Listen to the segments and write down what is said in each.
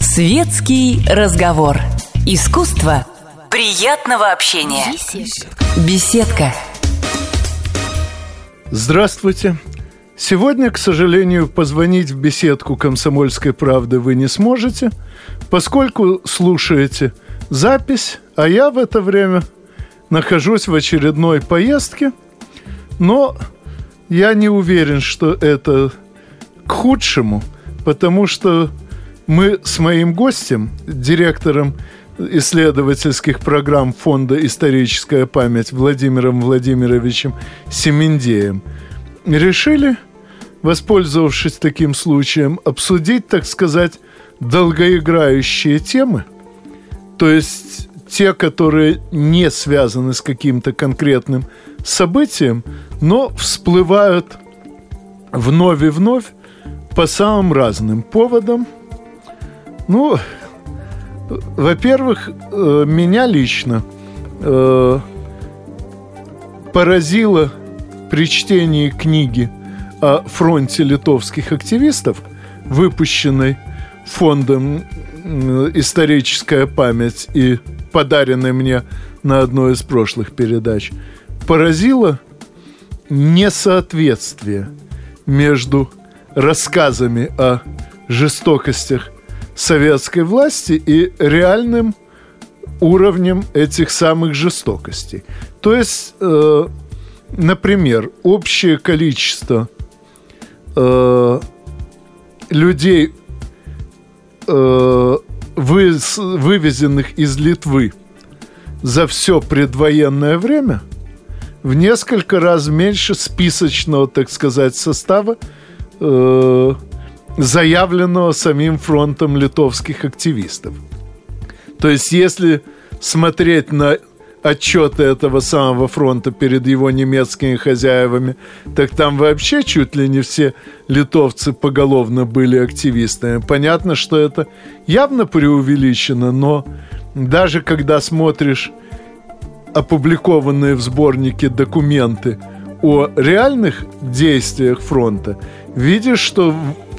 Светский разговор. Искусство приятного общения. Беседка. Здравствуйте. Сегодня, к сожалению, позвонить в беседку «Комсомольской правды» вы не сможете, поскольку слушаете запись, а я в это время нахожусь в очередной поездке, но я не уверен, что это к худшему, потому что мы с моим гостем, директором исследовательских программ Фонда «Историческая память» Владимиром Владимировичем Семендеем решили, воспользовавшись таким случаем, обсудить, так сказать, долгоиграющие темы, то есть те, которые не связаны с каким-то конкретным событием, но всплывают вновь и вновь по самым разным поводам. Ну, во-первых, э, меня лично э, поразило при чтении книги о фронте литовских активистов, выпущенной фондом «Историческая память» и подаренной мне на одной из прошлых передач, поразило несоответствие между рассказами о жестокостях советской власти и реальным уровнем этих самых жестокостей. То есть, э, например, общее количество э, людей, э, вы, вывезенных из Литвы за все предвоенное время в несколько раз меньше списочного, так сказать, состава э, заявленного самим фронтом литовских активистов. То есть, если смотреть на отчеты этого самого фронта перед его немецкими хозяевами, так там вообще чуть ли не все литовцы поголовно были активистами. Понятно, что это явно преувеличено, но даже когда смотришь опубликованные в сборнике документы о реальных действиях фронта, видишь, что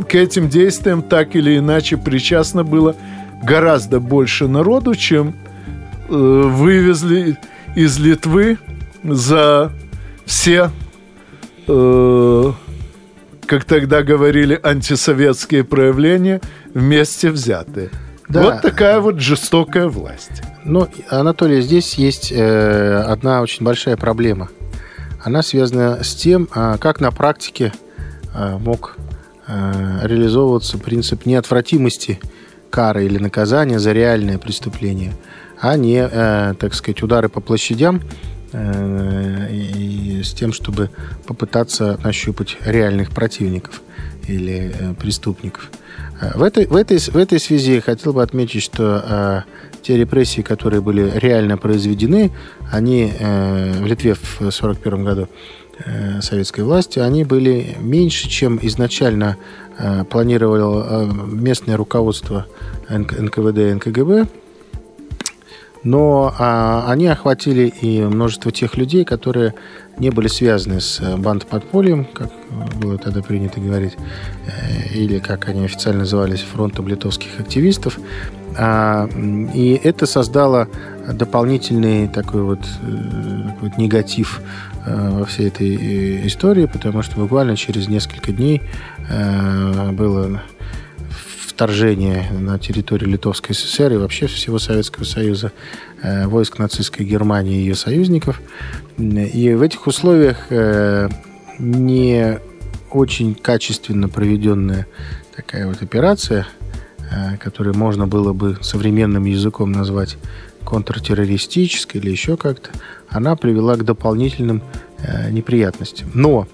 к этим действиям так или иначе причастно было гораздо больше народу, чем э, вывезли из Литвы за все, э, как тогда говорили, антисоветские проявления вместе взятые. Да. Вот такая вот жестокая власть. Ну, Анатолий, здесь есть э, одна очень большая проблема. Она связана с тем, э, как на практике мог э, реализовываться принцип неотвратимости кары или наказания за реальное преступление, а не, э, так сказать, удары по площадям э, и, с тем, чтобы попытаться нащупать реальных противников или э, преступников. В этой, в, этой, в этой связи я хотел бы отметить, что э, те репрессии, которые были реально произведены, они э, в Литве в 1941 году э, советской власти, они были меньше, чем изначально э, планировало э, местное руководство НК, НКВД и НКГБ. Но э, они охватили и множество тех людей, которые не были связаны с э, бандподпольем, как было тогда принято говорить, э, или как они официально назывались, фронтом литовских активистов. А, и это создало дополнительный такой вот, э, такой вот негатив во всей этой истории, потому что буквально через несколько дней было вторжение на территорию Литовской ССР и вообще всего Советского Союза войск нацистской Германии и ее союзников. И в этих условиях э, не очень качественно проведенная такая вот операция, э, которую можно было бы современным языком назвать контртеррористической или еще как-то, она привела к дополнительным э, неприятностям. Но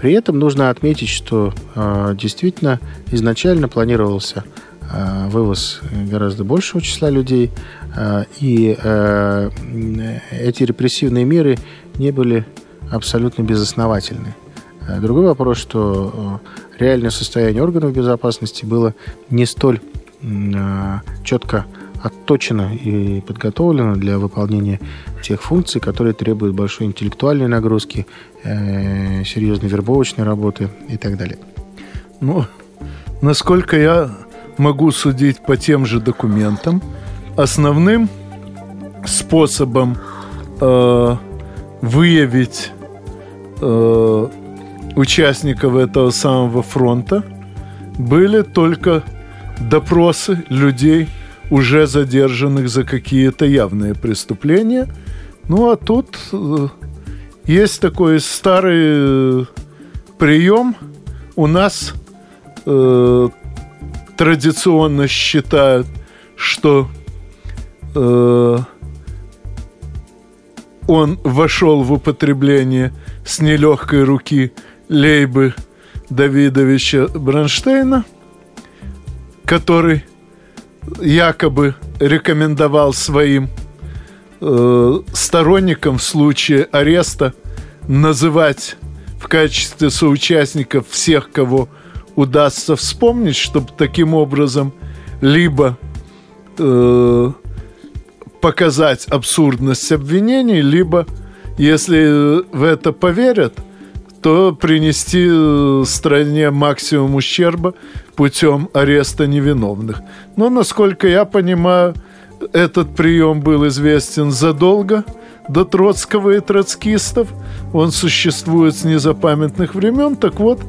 при этом нужно отметить, что действительно изначально планировался вывоз гораздо большего числа людей, Э, и э, эти репрессивные меры не были абсолютно безосновательны. Э, другой вопрос, что реальное состояние органов безопасности было не столь четко отточено и подготовлено для выполнения тех функций, которые требуют большой интеллектуальной нагрузки, серьезной вербовочной работы и так далее. Ну, насколько я могу судить по тем же документам, основным способом э, выявить э, участников этого самого фронта были только допросы людей, уже задержанных за какие-то явные преступления. Ну а тут э, есть такой старый э, прием. У нас э, традиционно считают, что э, он вошел в употребление с нелегкой руки Лейбы Давидовича Бронштейна, который якобы рекомендовал своим э, сторонникам в случае ареста называть в качестве соучастников всех, кого удастся вспомнить, чтобы таким образом либо э, показать абсурдность обвинений, либо, если в это поверят, то принести э, стране максимум ущерба путем ареста невиновных. Но, насколько я понимаю, этот прием был известен задолго до Троцкого и троцкистов. Он существует с незапамятных времен. Так вот,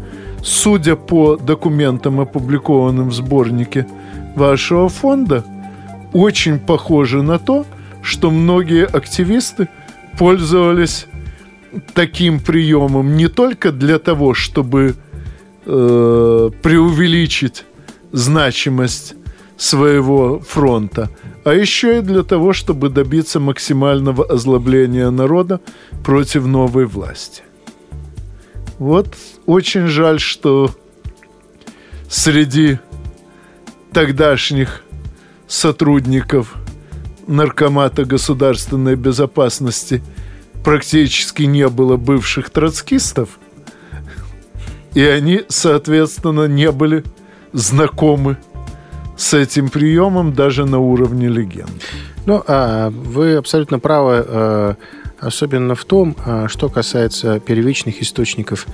судя по документам, опубликованным в сборнике вашего фонда, очень похоже на то, что многие активисты пользовались таким приемом не только для того, чтобы э, преувеличить значимость своего фронта, а еще и для того, чтобы добиться максимального озлобления народа против новой власти. Вот очень жаль, что среди тогдашних сотрудников Наркомата государственной безопасности практически не было бывших троцкистов, и они, соответственно, не были знакомы с этим приемом даже на уровне легенд. Ну, а, вы абсолютно правы, а, особенно в том, а, что касается первичных источников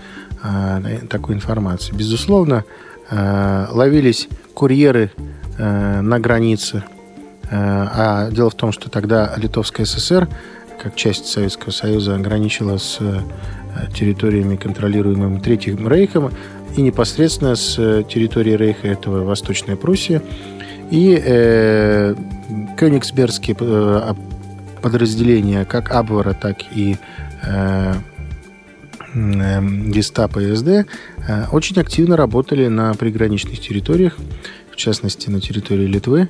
такой информации. Безусловно, ловились курьеры на границе Э, а дело в том, что тогда Литовская ССР, как часть Советского Союза, ограничила с э, территориями, контролируемыми Третьим Рейхом, и непосредственно с э, территории Рейха этого Восточная Пруссия. И э, Кёнигсбергские а, подразделения, как Абвара, так и э, и СД, очень активно работали на приграничных территориях, в частности, на территории Литвы.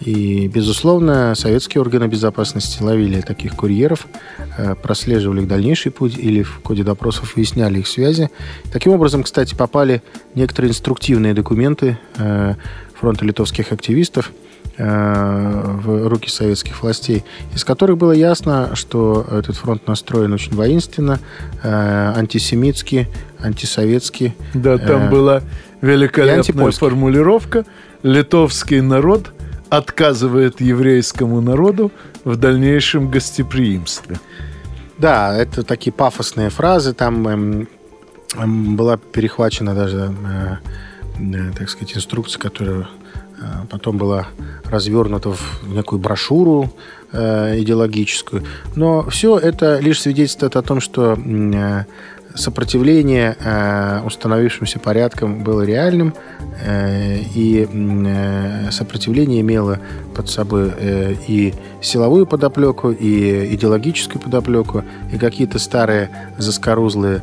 И, безусловно, советские органы безопасности ловили таких курьеров, э, прослеживали их дальнейший путь или в ходе допросов выясняли их связи. Таким образом, кстати, попали некоторые инструктивные документы э, фронта литовских активистов э, в руки советских властей, из которых было ясно, что этот фронт настроен очень воинственно, антисемитски, антисоветски. Да, там была великолепная формулировка «Литовский народ – отказывает еврейскому народу в дальнейшем гостеприимстве. Да, это такие пафосные фразы. Там эм, эм, была перехвачена даже, э, э, так сказать, инструкция, которая э, потом была развернута в некую брошюру э, идеологическую. Но все это лишь свидетельствует о том, что э, сопротивление э, установившимся порядкам было реальным, э, и э, сопротивление имело под собой э, и силовую подоплеку, и идеологическую подоплеку, и какие-то старые заскорузлые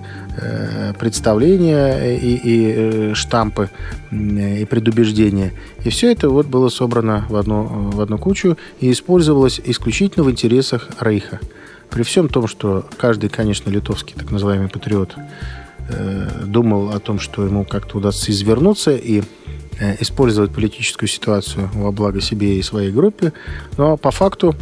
представления и, и штампы, и предубеждения. И все это вот было собрано в одну, в одну кучу и использовалось исключительно в интересах Рейха. При всем том, что каждый, конечно, литовский так называемый патриот э, думал о том, что ему как-то удастся извернуться и э, использовать политическую ситуацию во благо себе и своей группе, но по факту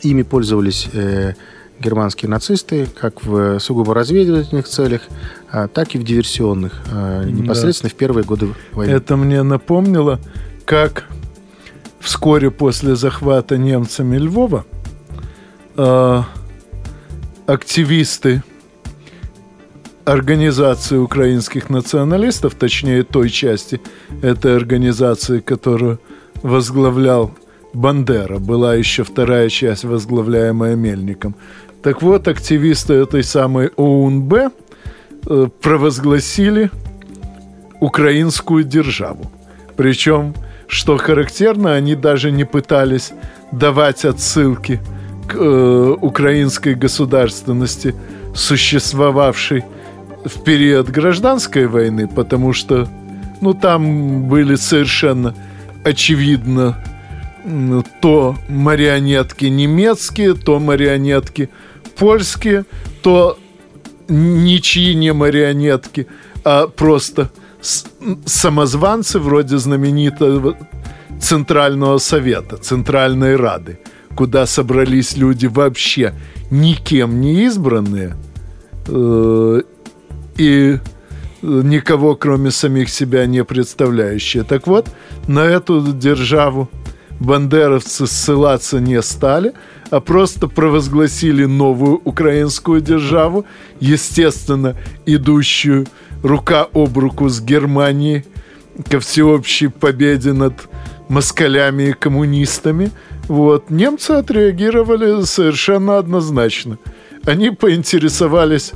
ими пользовались э, германские нацисты как в сугубо разведывательных целях, а, так и в диверсионных, а, непосредственно да. в первые годы войны. Это мне напомнило, как вскоре после захвата немцами Львова активисты организации украинских националистов, точнее той части этой организации, которую возглавлял Бандера. Была еще вторая часть, возглавляемая Мельником. Так вот, активисты этой самой ОУНБ э, провозгласили украинскую державу. Причем, что характерно, они даже не пытались давать отсылки э, украинской государственности, существовавшей в период гражданской войны, потому что ну, там были совершенно очевидно то марионетки немецкие, то марионетки польские, то ничьи не марионетки, а просто самозванцы вроде знаменитого Центрального совета, Центральной Рады, куда собрались люди вообще никем не избранные э, и никого, кроме самих себя, не представляющие. Так вот, на эту державу бандеровцы ссылаться не стали, а просто провозгласили новую украинскую державу, естественно, идущую рука об руку с Германией ко всеобщей победе над москалями и коммунистами. Вот. Немцы отреагировали совершенно однозначно. Они поинтересовались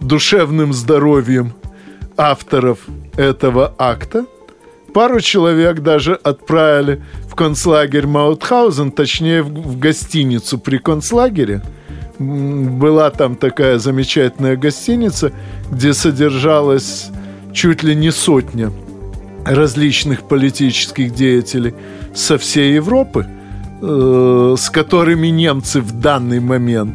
душевным здоровьем авторов этого акта. Пару человек даже отправили в концлагерь Маутхаузен, точнее в, гостиницу при концлагере. Была там такая замечательная гостиница, где содержалась чуть ли не сотня различных политических деятелей со всей Европы, э, с которыми немцы в данный момент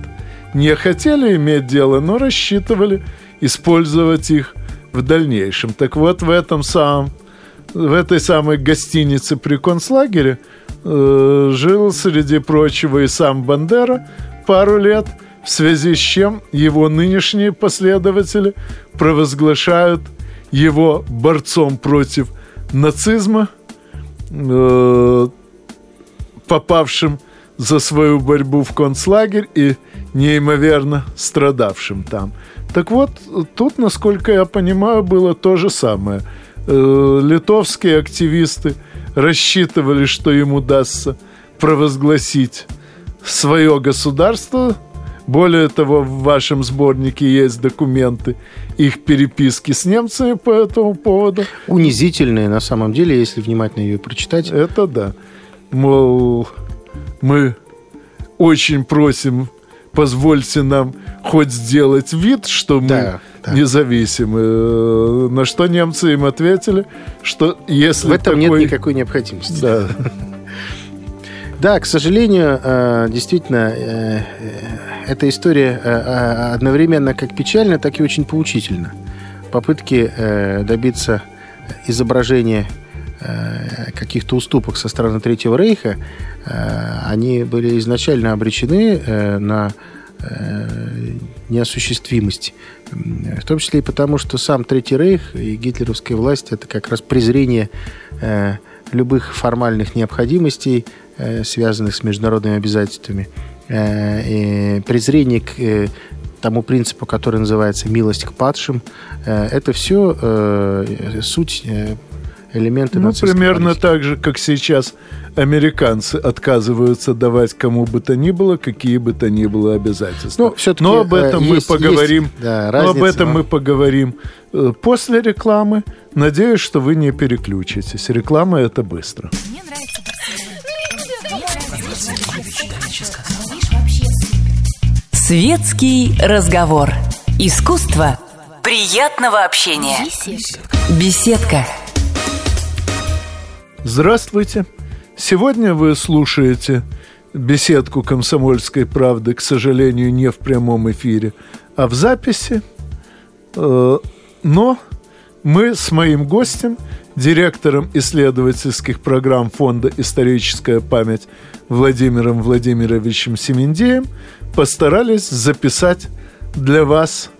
не хотели иметь дело, но рассчитывали использовать их в дальнейшем. Так вот, в этом самом в этой самой гостинице при концлагере э, жил, среди прочего, и сам Бандера пару лет, в связи с чем его нынешние последователи провозглашают его борцом против нацизма, э, попавшим за свою борьбу в концлагерь и неимоверно страдавшим там. Так вот, тут, насколько я понимаю, было то же самое. Э, литовские активисты рассчитывали, что им удастся провозгласить свое государство. Более того, в вашем сборнике есть документы их переписки с немцами по этому поводу. Унизительные, на самом деле, если внимательно ее прочитать. Это да. Мол, мы очень просим позвольте нам хоть сделать вид, что мы да, да. независимы. Э, на что немцы им ответили, что если В этом такой... нет никакой необходимости. Да. Да, к сожалению, э, действительно, э, эта история одновременно как печальна, так и очень поучительна. Попытки добиться изображения каких-то уступок со стороны Третьего Рейха, они были изначально обречены на неосуществимость. В том числе и потому, что сам Третий Рейх и гитлеровская власть – это как раз презрение э, любых формальных необходимостей, э, связанных с международными обязательствами, э, и презрение к э, тому принципу, который называется «милость к падшим». Э, это все э, суть э, элементы Ну, примерно так же, как сейчас американцы отказываются давать кому бы то ни было, какие бы то ни было обязательства. Ну, все-таки, но об этом э, есть, мы поговорим. Есть, да, разница, но об этом но... мы поговорим э, после рекламы. Надеюсь, что вы не переключитесь. Реклама это быстро. Мне нравится Светский разговор. Искусство приятного общения. Беседка. Здравствуйте. Сегодня вы слушаете беседку «Комсомольской правды», к сожалению, не в прямом эфире, а в записи. Э, но мы с моим гостем, директором исследовательских программ Фонда «Историческая память» Владимиром Владимировичем Семендеем постарались записать для вас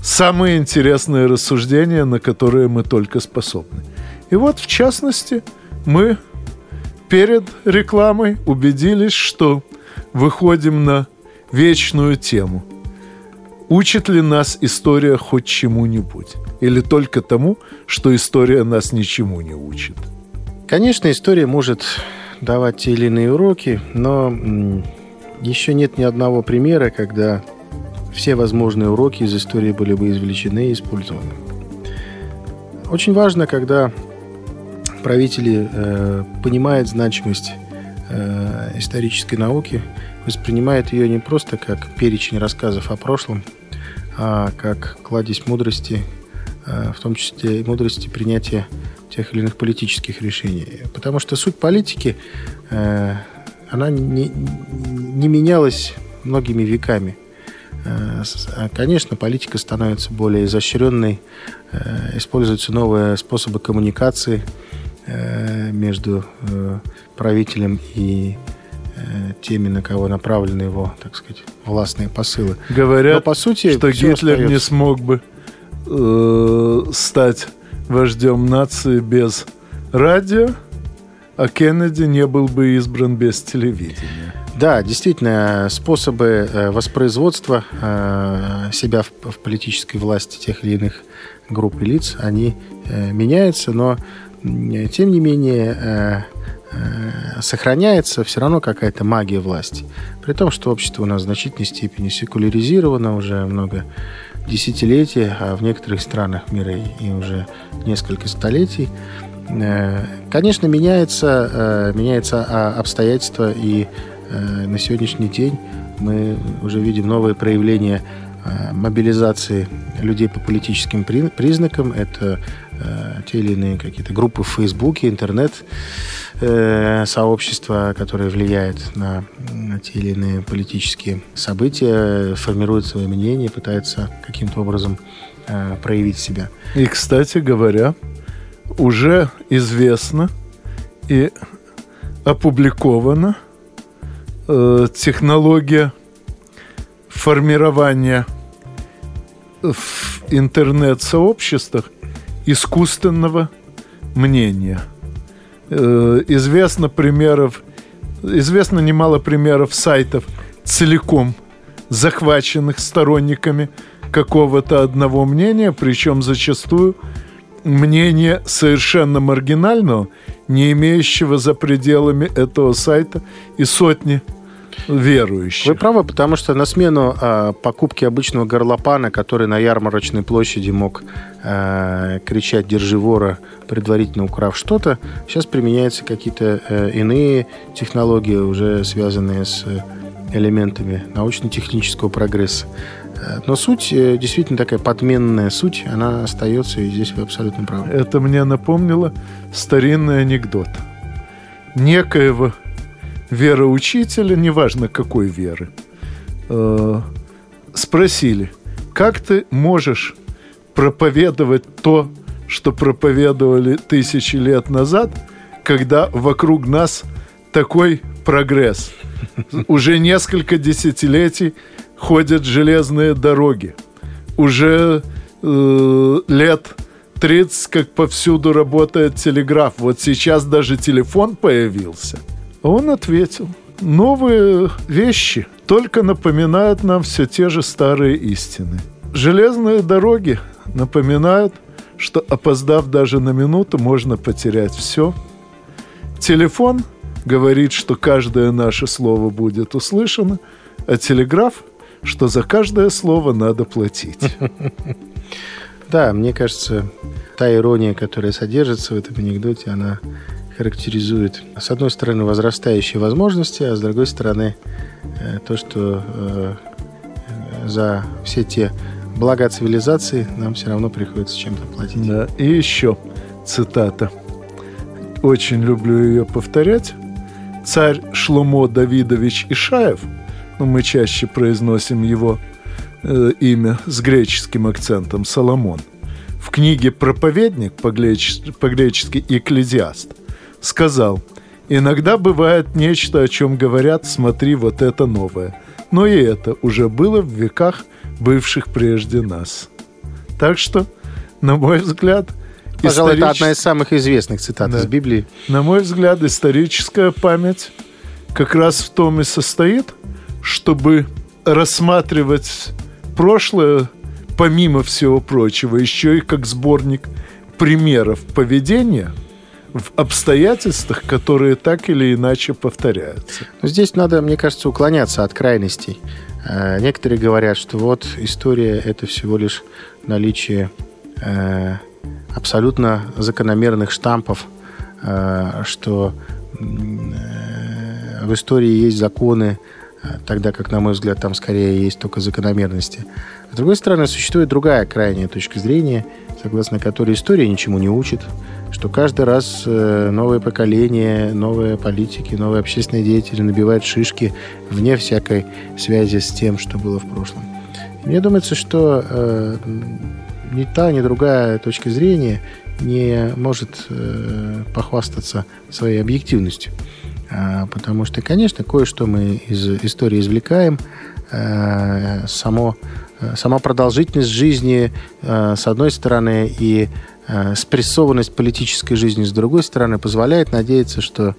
самые интересные рассуждения, на которые мы только способны. И вот, в частности, мы перед рекламой убедились, что выходим на вечную тему. Учит ли нас история хоть чему-нибудь? Или только тому, что история нас ничему не учит? Конечно, история может давать те или иные уроки, но еще нет ни одного примера, когда все возможные уроки из истории были бы извлечены и использованы. Очень важно, когда правители э, понимают значимость э, исторической науки, воспринимают ее не просто как перечень рассказов о прошлом, а как кладезь мудрости, э, в том числе и мудрости принятия тех или иных политических решений. Потому что суть политики, э, она не, не менялась многими веками. Э, конечно, политика становится более изощренной, э, используются новые способы коммуникации между правителем и теми, на кого направлены его, так сказать, властные посылы. Говорят, Но, по сути, что Гитлер остается... не смог бы э, стать вождем нации без радио, а Кеннеди не был бы избран без телевидения. Да, действительно, способы э, воспроизводства э, себя в политической власти тех или иных групп и лиц, они э, меняются, но тем не менее сохраняется все равно какая-то магия власти. При том, что общество у нас в значительной степени секуляризировано уже много десятилетий, а в некоторых странах мира и уже несколько столетий. Конечно, меняется, меняется обстоятельства и Э, на сегодняшний день мы уже видим новые проявления э, мобилизации людей по политическим признакам. Это э, те или иные какие-то группы в Фейсбуке, интернет, сообщества, которые влияют на, на те или иные политические события, формируют свое мнение, пытаются каким-то образом проявить себя. И, кстати говоря, уже известно и э, технология формирования в интернет-сообществах искусственного мнения. Э, известно примеров, известно немало примеров сайтов целиком захваченных сторонниками какого-то одного мнения, причем зачастую мнение совершенно маргинального, не имеющего за пределами этого сайта и сотни верующих. Вы правы, потому что на смену э, покупки обычного горлопана, который на ярмарочной площади мог э, кричать «держи вора», предварительно украв что-то, сейчас применяются какие-то э, иные технологии, уже связанные с элементами научно-технического прогресса. Э, но суть э, действительно такая подменная суть, она остается, и здесь вы абсолютно правы. Это мне напомнило старинный анекдот. Некоего вероучителя, неважно какой веры, э, спросили, как ты можешь проповедовать то, что проповедовали тысячи лет назад, когда вокруг нас такой прогресс. Уже несколько десятилетий ходят железные дороги. Уже э, лет 30, как повсюду работает телеграф. Вот сейчас даже телефон появился. Он ответил, новые вещи только напоминают нам все те же старые истины. Железные дороги напоминают, что опоздав даже на минуту, можно потерять все. Телефон говорит, что каждое наше слово будет услышано, а телеграф что за каждое слово надо платить. Да, мне кажется, та ирония, которая содержится в этом анекдоте, она характеризует, с одной стороны, возрастающие возможности, а с другой стороны, э, то, что э, за все те блага цивилизации нам все равно приходится чем-то платить. Да, и еще цитата. Очень люблю ее повторять. Царь Шломо Давидович Ишаев – ну, мы чаще произносим его э, имя с греческим акцентом Соломон. В книге «Проповедник» по-гречески, «Экклезиаст» сказал «Иногда бывает нечто, о чем говорят, смотри, вот это новое». Но и это уже было в веках, бывших прежде нас. Так что, на мой взгляд, Пожалуй, историч... это одна из самых известных цитат да. из Библии. На мой взгляд, историческая память как раз в том и состоит – чтобы рассматривать прошлое, помимо всего прочего, еще и как сборник примеров поведения в обстоятельствах, которые так или иначе повторяются. Здесь надо, мне кажется, уклоняться от крайностей. Э, некоторые говорят, что вот история – это всего лишь наличие э, абсолютно закономерных штампов, э, что в истории есть законы, тогда как, на мой взгляд, там скорее есть только закономерности. С другой стороны, существует другая крайняя точка зрения, согласно которой история ничему не учит, что каждый раз э, новое поколение, новые политики, новые общественные деятели набивают шишки вне всякой связи с тем, что было в прошлом. И мне думается, что э, ни та, ни другая точка зрения не может э, похвастаться своей объективностью. А, потому что, конечно, кое-что мы из истории извлекаем. А, само, э, сама продолжительность жизни, а, с одной стороны, и спрессованность политической жизни, с другой стороны, позволяет надеяться, что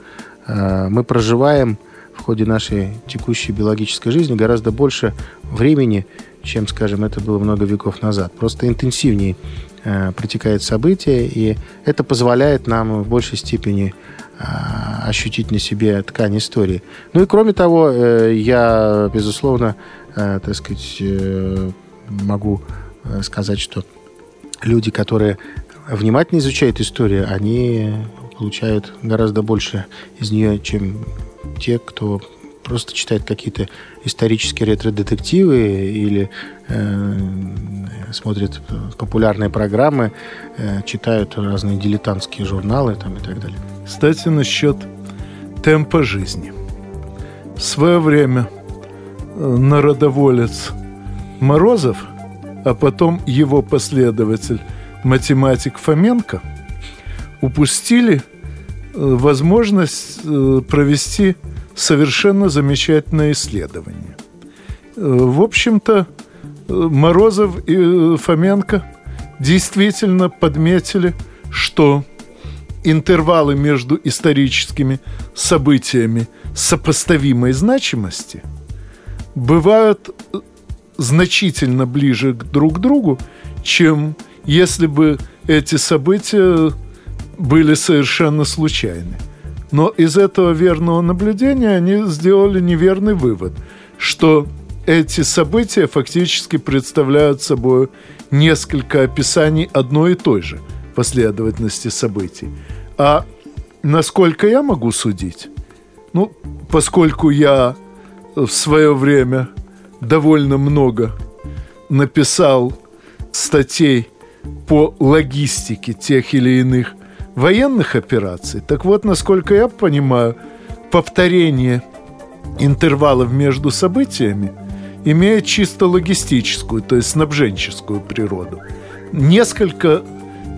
мы проживаем в ходе нашей текущей биологической жизни гораздо больше времени, чем, скажем, это было много веков назад. Просто интенсивнее протекает событие, и это позволяет нам в большей степени а, ощутить на себе ткань истории. Ну и кроме того, э, я, безусловно, э, так сказать, э, могу сказать, что люди, которые внимательно изучают историю, они получают гораздо больше из нее, чем те, кто просто читает какие-то исторические ретро-детективы или э, смотрят популярные программы, э, читают разные дилетантские журналы там, и так далее. Кстати, насчет темпа жизни. В свое время э, народоволец Морозов, а потом его последователь, математик Фоменко, упустили э, возможность э, провести совершенно замечательное исследование. В общем-то, Морозов и Фоменко действительно подметили, что интервалы между историческими событиями сопоставимой значимости бывают э, значительно ближе друг к другу, чем если бы эти события были совершенно случайны. Но из этого верного наблюдения они сделали неверный вывод, что эти события фактически представляют собой несколько описаний одной и той же последовательности событий. А насколько я могу судить? Ну, поскольку я в свое время довольно много написал статей по логистике тех или иных военных операций, так вот, насколько я понимаю, повторение интервалов между событиями имеет чисто логистическую, то есть снабженческую природу. Несколько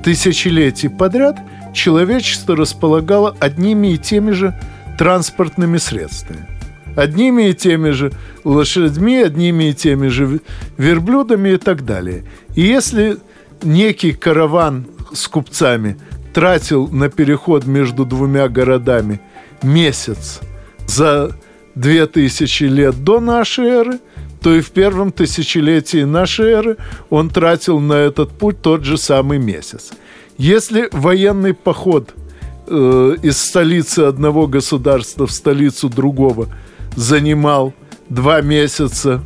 тысячелетий подряд – человечество располагало одними и теми же транспортными средствами. Одними и теми же лошадьми, одними и теми же верблюдами и так далее. И если некий караван с купцами тратил на переход между двумя городами месяц. За две тысячи лет до нашей эры, то и в первом тысячелетии нашей эры он тратил на этот путь тот же самый месяц – если военный поход э, из столицы одного государства в столицу другого занимал два месяца,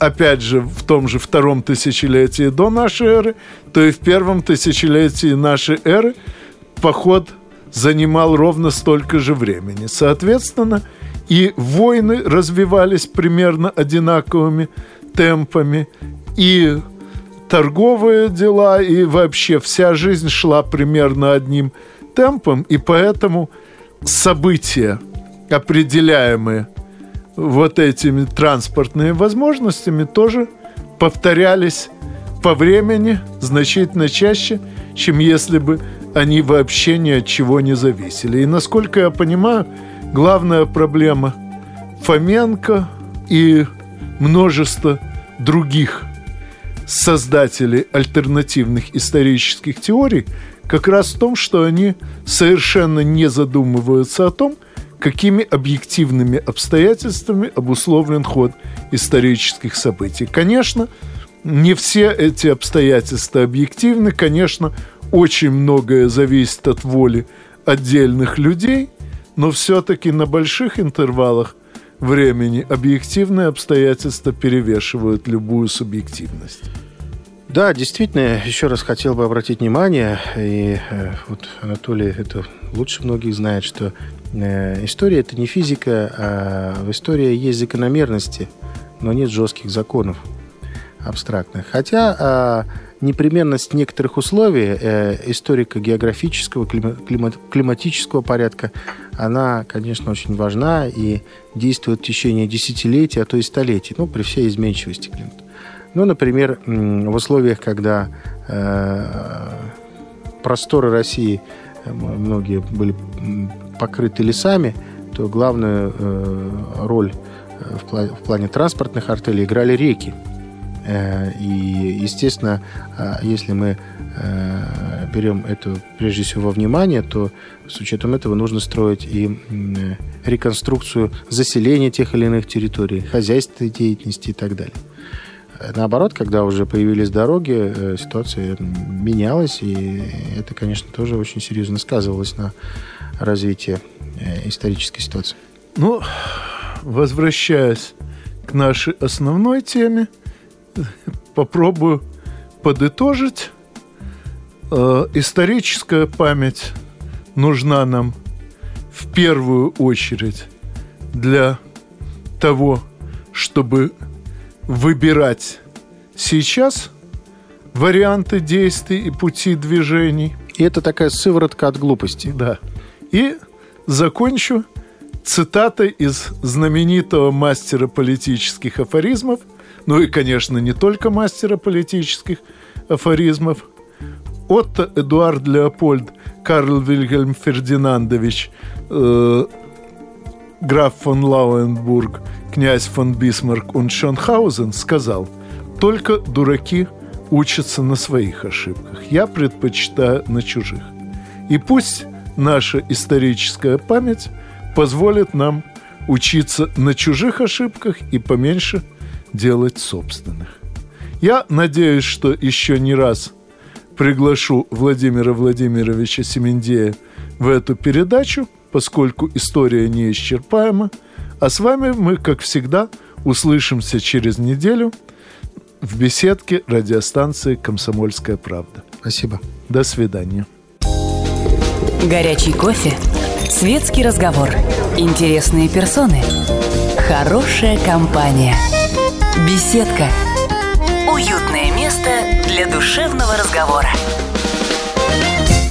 опять же, в том же втором тысячелетии до нашей эры, то и в первом тысячелетии нашей эры поход занимал ровно столько же времени. Соответственно, и войны развивались примерно одинаковыми темпами, и торговые дела и вообще вся жизнь шла примерно одним темпом, и поэтому события, определяемые вот этими транспортными возможностями, тоже повторялись по времени значительно чаще, чем если бы они вообще ни от чего не зависели. И насколько я понимаю, главная проблема Фоменко и множество других создатели альтернативных исторических теорий как раз в том, что они совершенно не задумываются о том, какими объективными обстоятельствами обусловлен ход исторических событий. Конечно, не все эти обстоятельства объективны, конечно, очень многое зависит от воли отдельных людей, но все-таки на больших интервалах времени объективные обстоятельства перевешивают любую субъективность. Да, действительно, еще раз хотел бы обратить внимание, и э, вот Анатолий это лучше многих знает, что история это не физика, а в истории есть закономерности, но нет жестких законов абстрактных. Хотя э, непременность некоторых условий э, историко-географического, климат, климатического порядка, она, конечно, очень важна и действует в течение десятилетий, а то и столетий, ну, при всей изменчивости климата. Ну, например, в условиях, когда э, просторы России э, многие были покрыты лесами, то главную э, роль плане, в плане транспортных артелей играли реки. И, естественно, если мы берем это прежде всего во внимание, то с учетом этого нужно строить и реконструкцию заселения тех или иных территорий, хозяйственной деятельности и так далее. Наоборот, когда уже появились дороги, э, ситуация менялась, и это, конечно, тоже очень серьезно сказывалось на развитии э, исторической ситуации. Ну, возвращаясь к нашей основной теме, попробую подытожить. Э, историческая память нужна нам в первую очередь для того, чтобы выбирать сейчас варианты действий и пути движений. И это такая сыворотка от глупости. Да. И закончу цитатой из знаменитого мастера политических афоризмов, ну и, конечно, не только мастера политических афоризмов, Отто Эдуард Леопольд Карл Вильгельм Фердинандович э, граф фон Лауенбург князь фон Бисмарк und Шонхаузен сказал, только дураки учатся на своих ошибках. Я предпочитаю на чужих. И пусть наша историческая память позволит нам учиться на чужих ошибках и поменьше делать собственных. Я надеюсь, что еще не раз приглашу Владимира Владимировича Семендея в эту передачу, поскольку история неисчерпаема – а с вами мы, как всегда, услышимся через неделю в беседке радиостанции «Комсомольская правда». Спасибо. До свидания. Горячий кофе, светский разговор, интересные персоны, хорошая компания, беседка, уютное место для душевного разговора.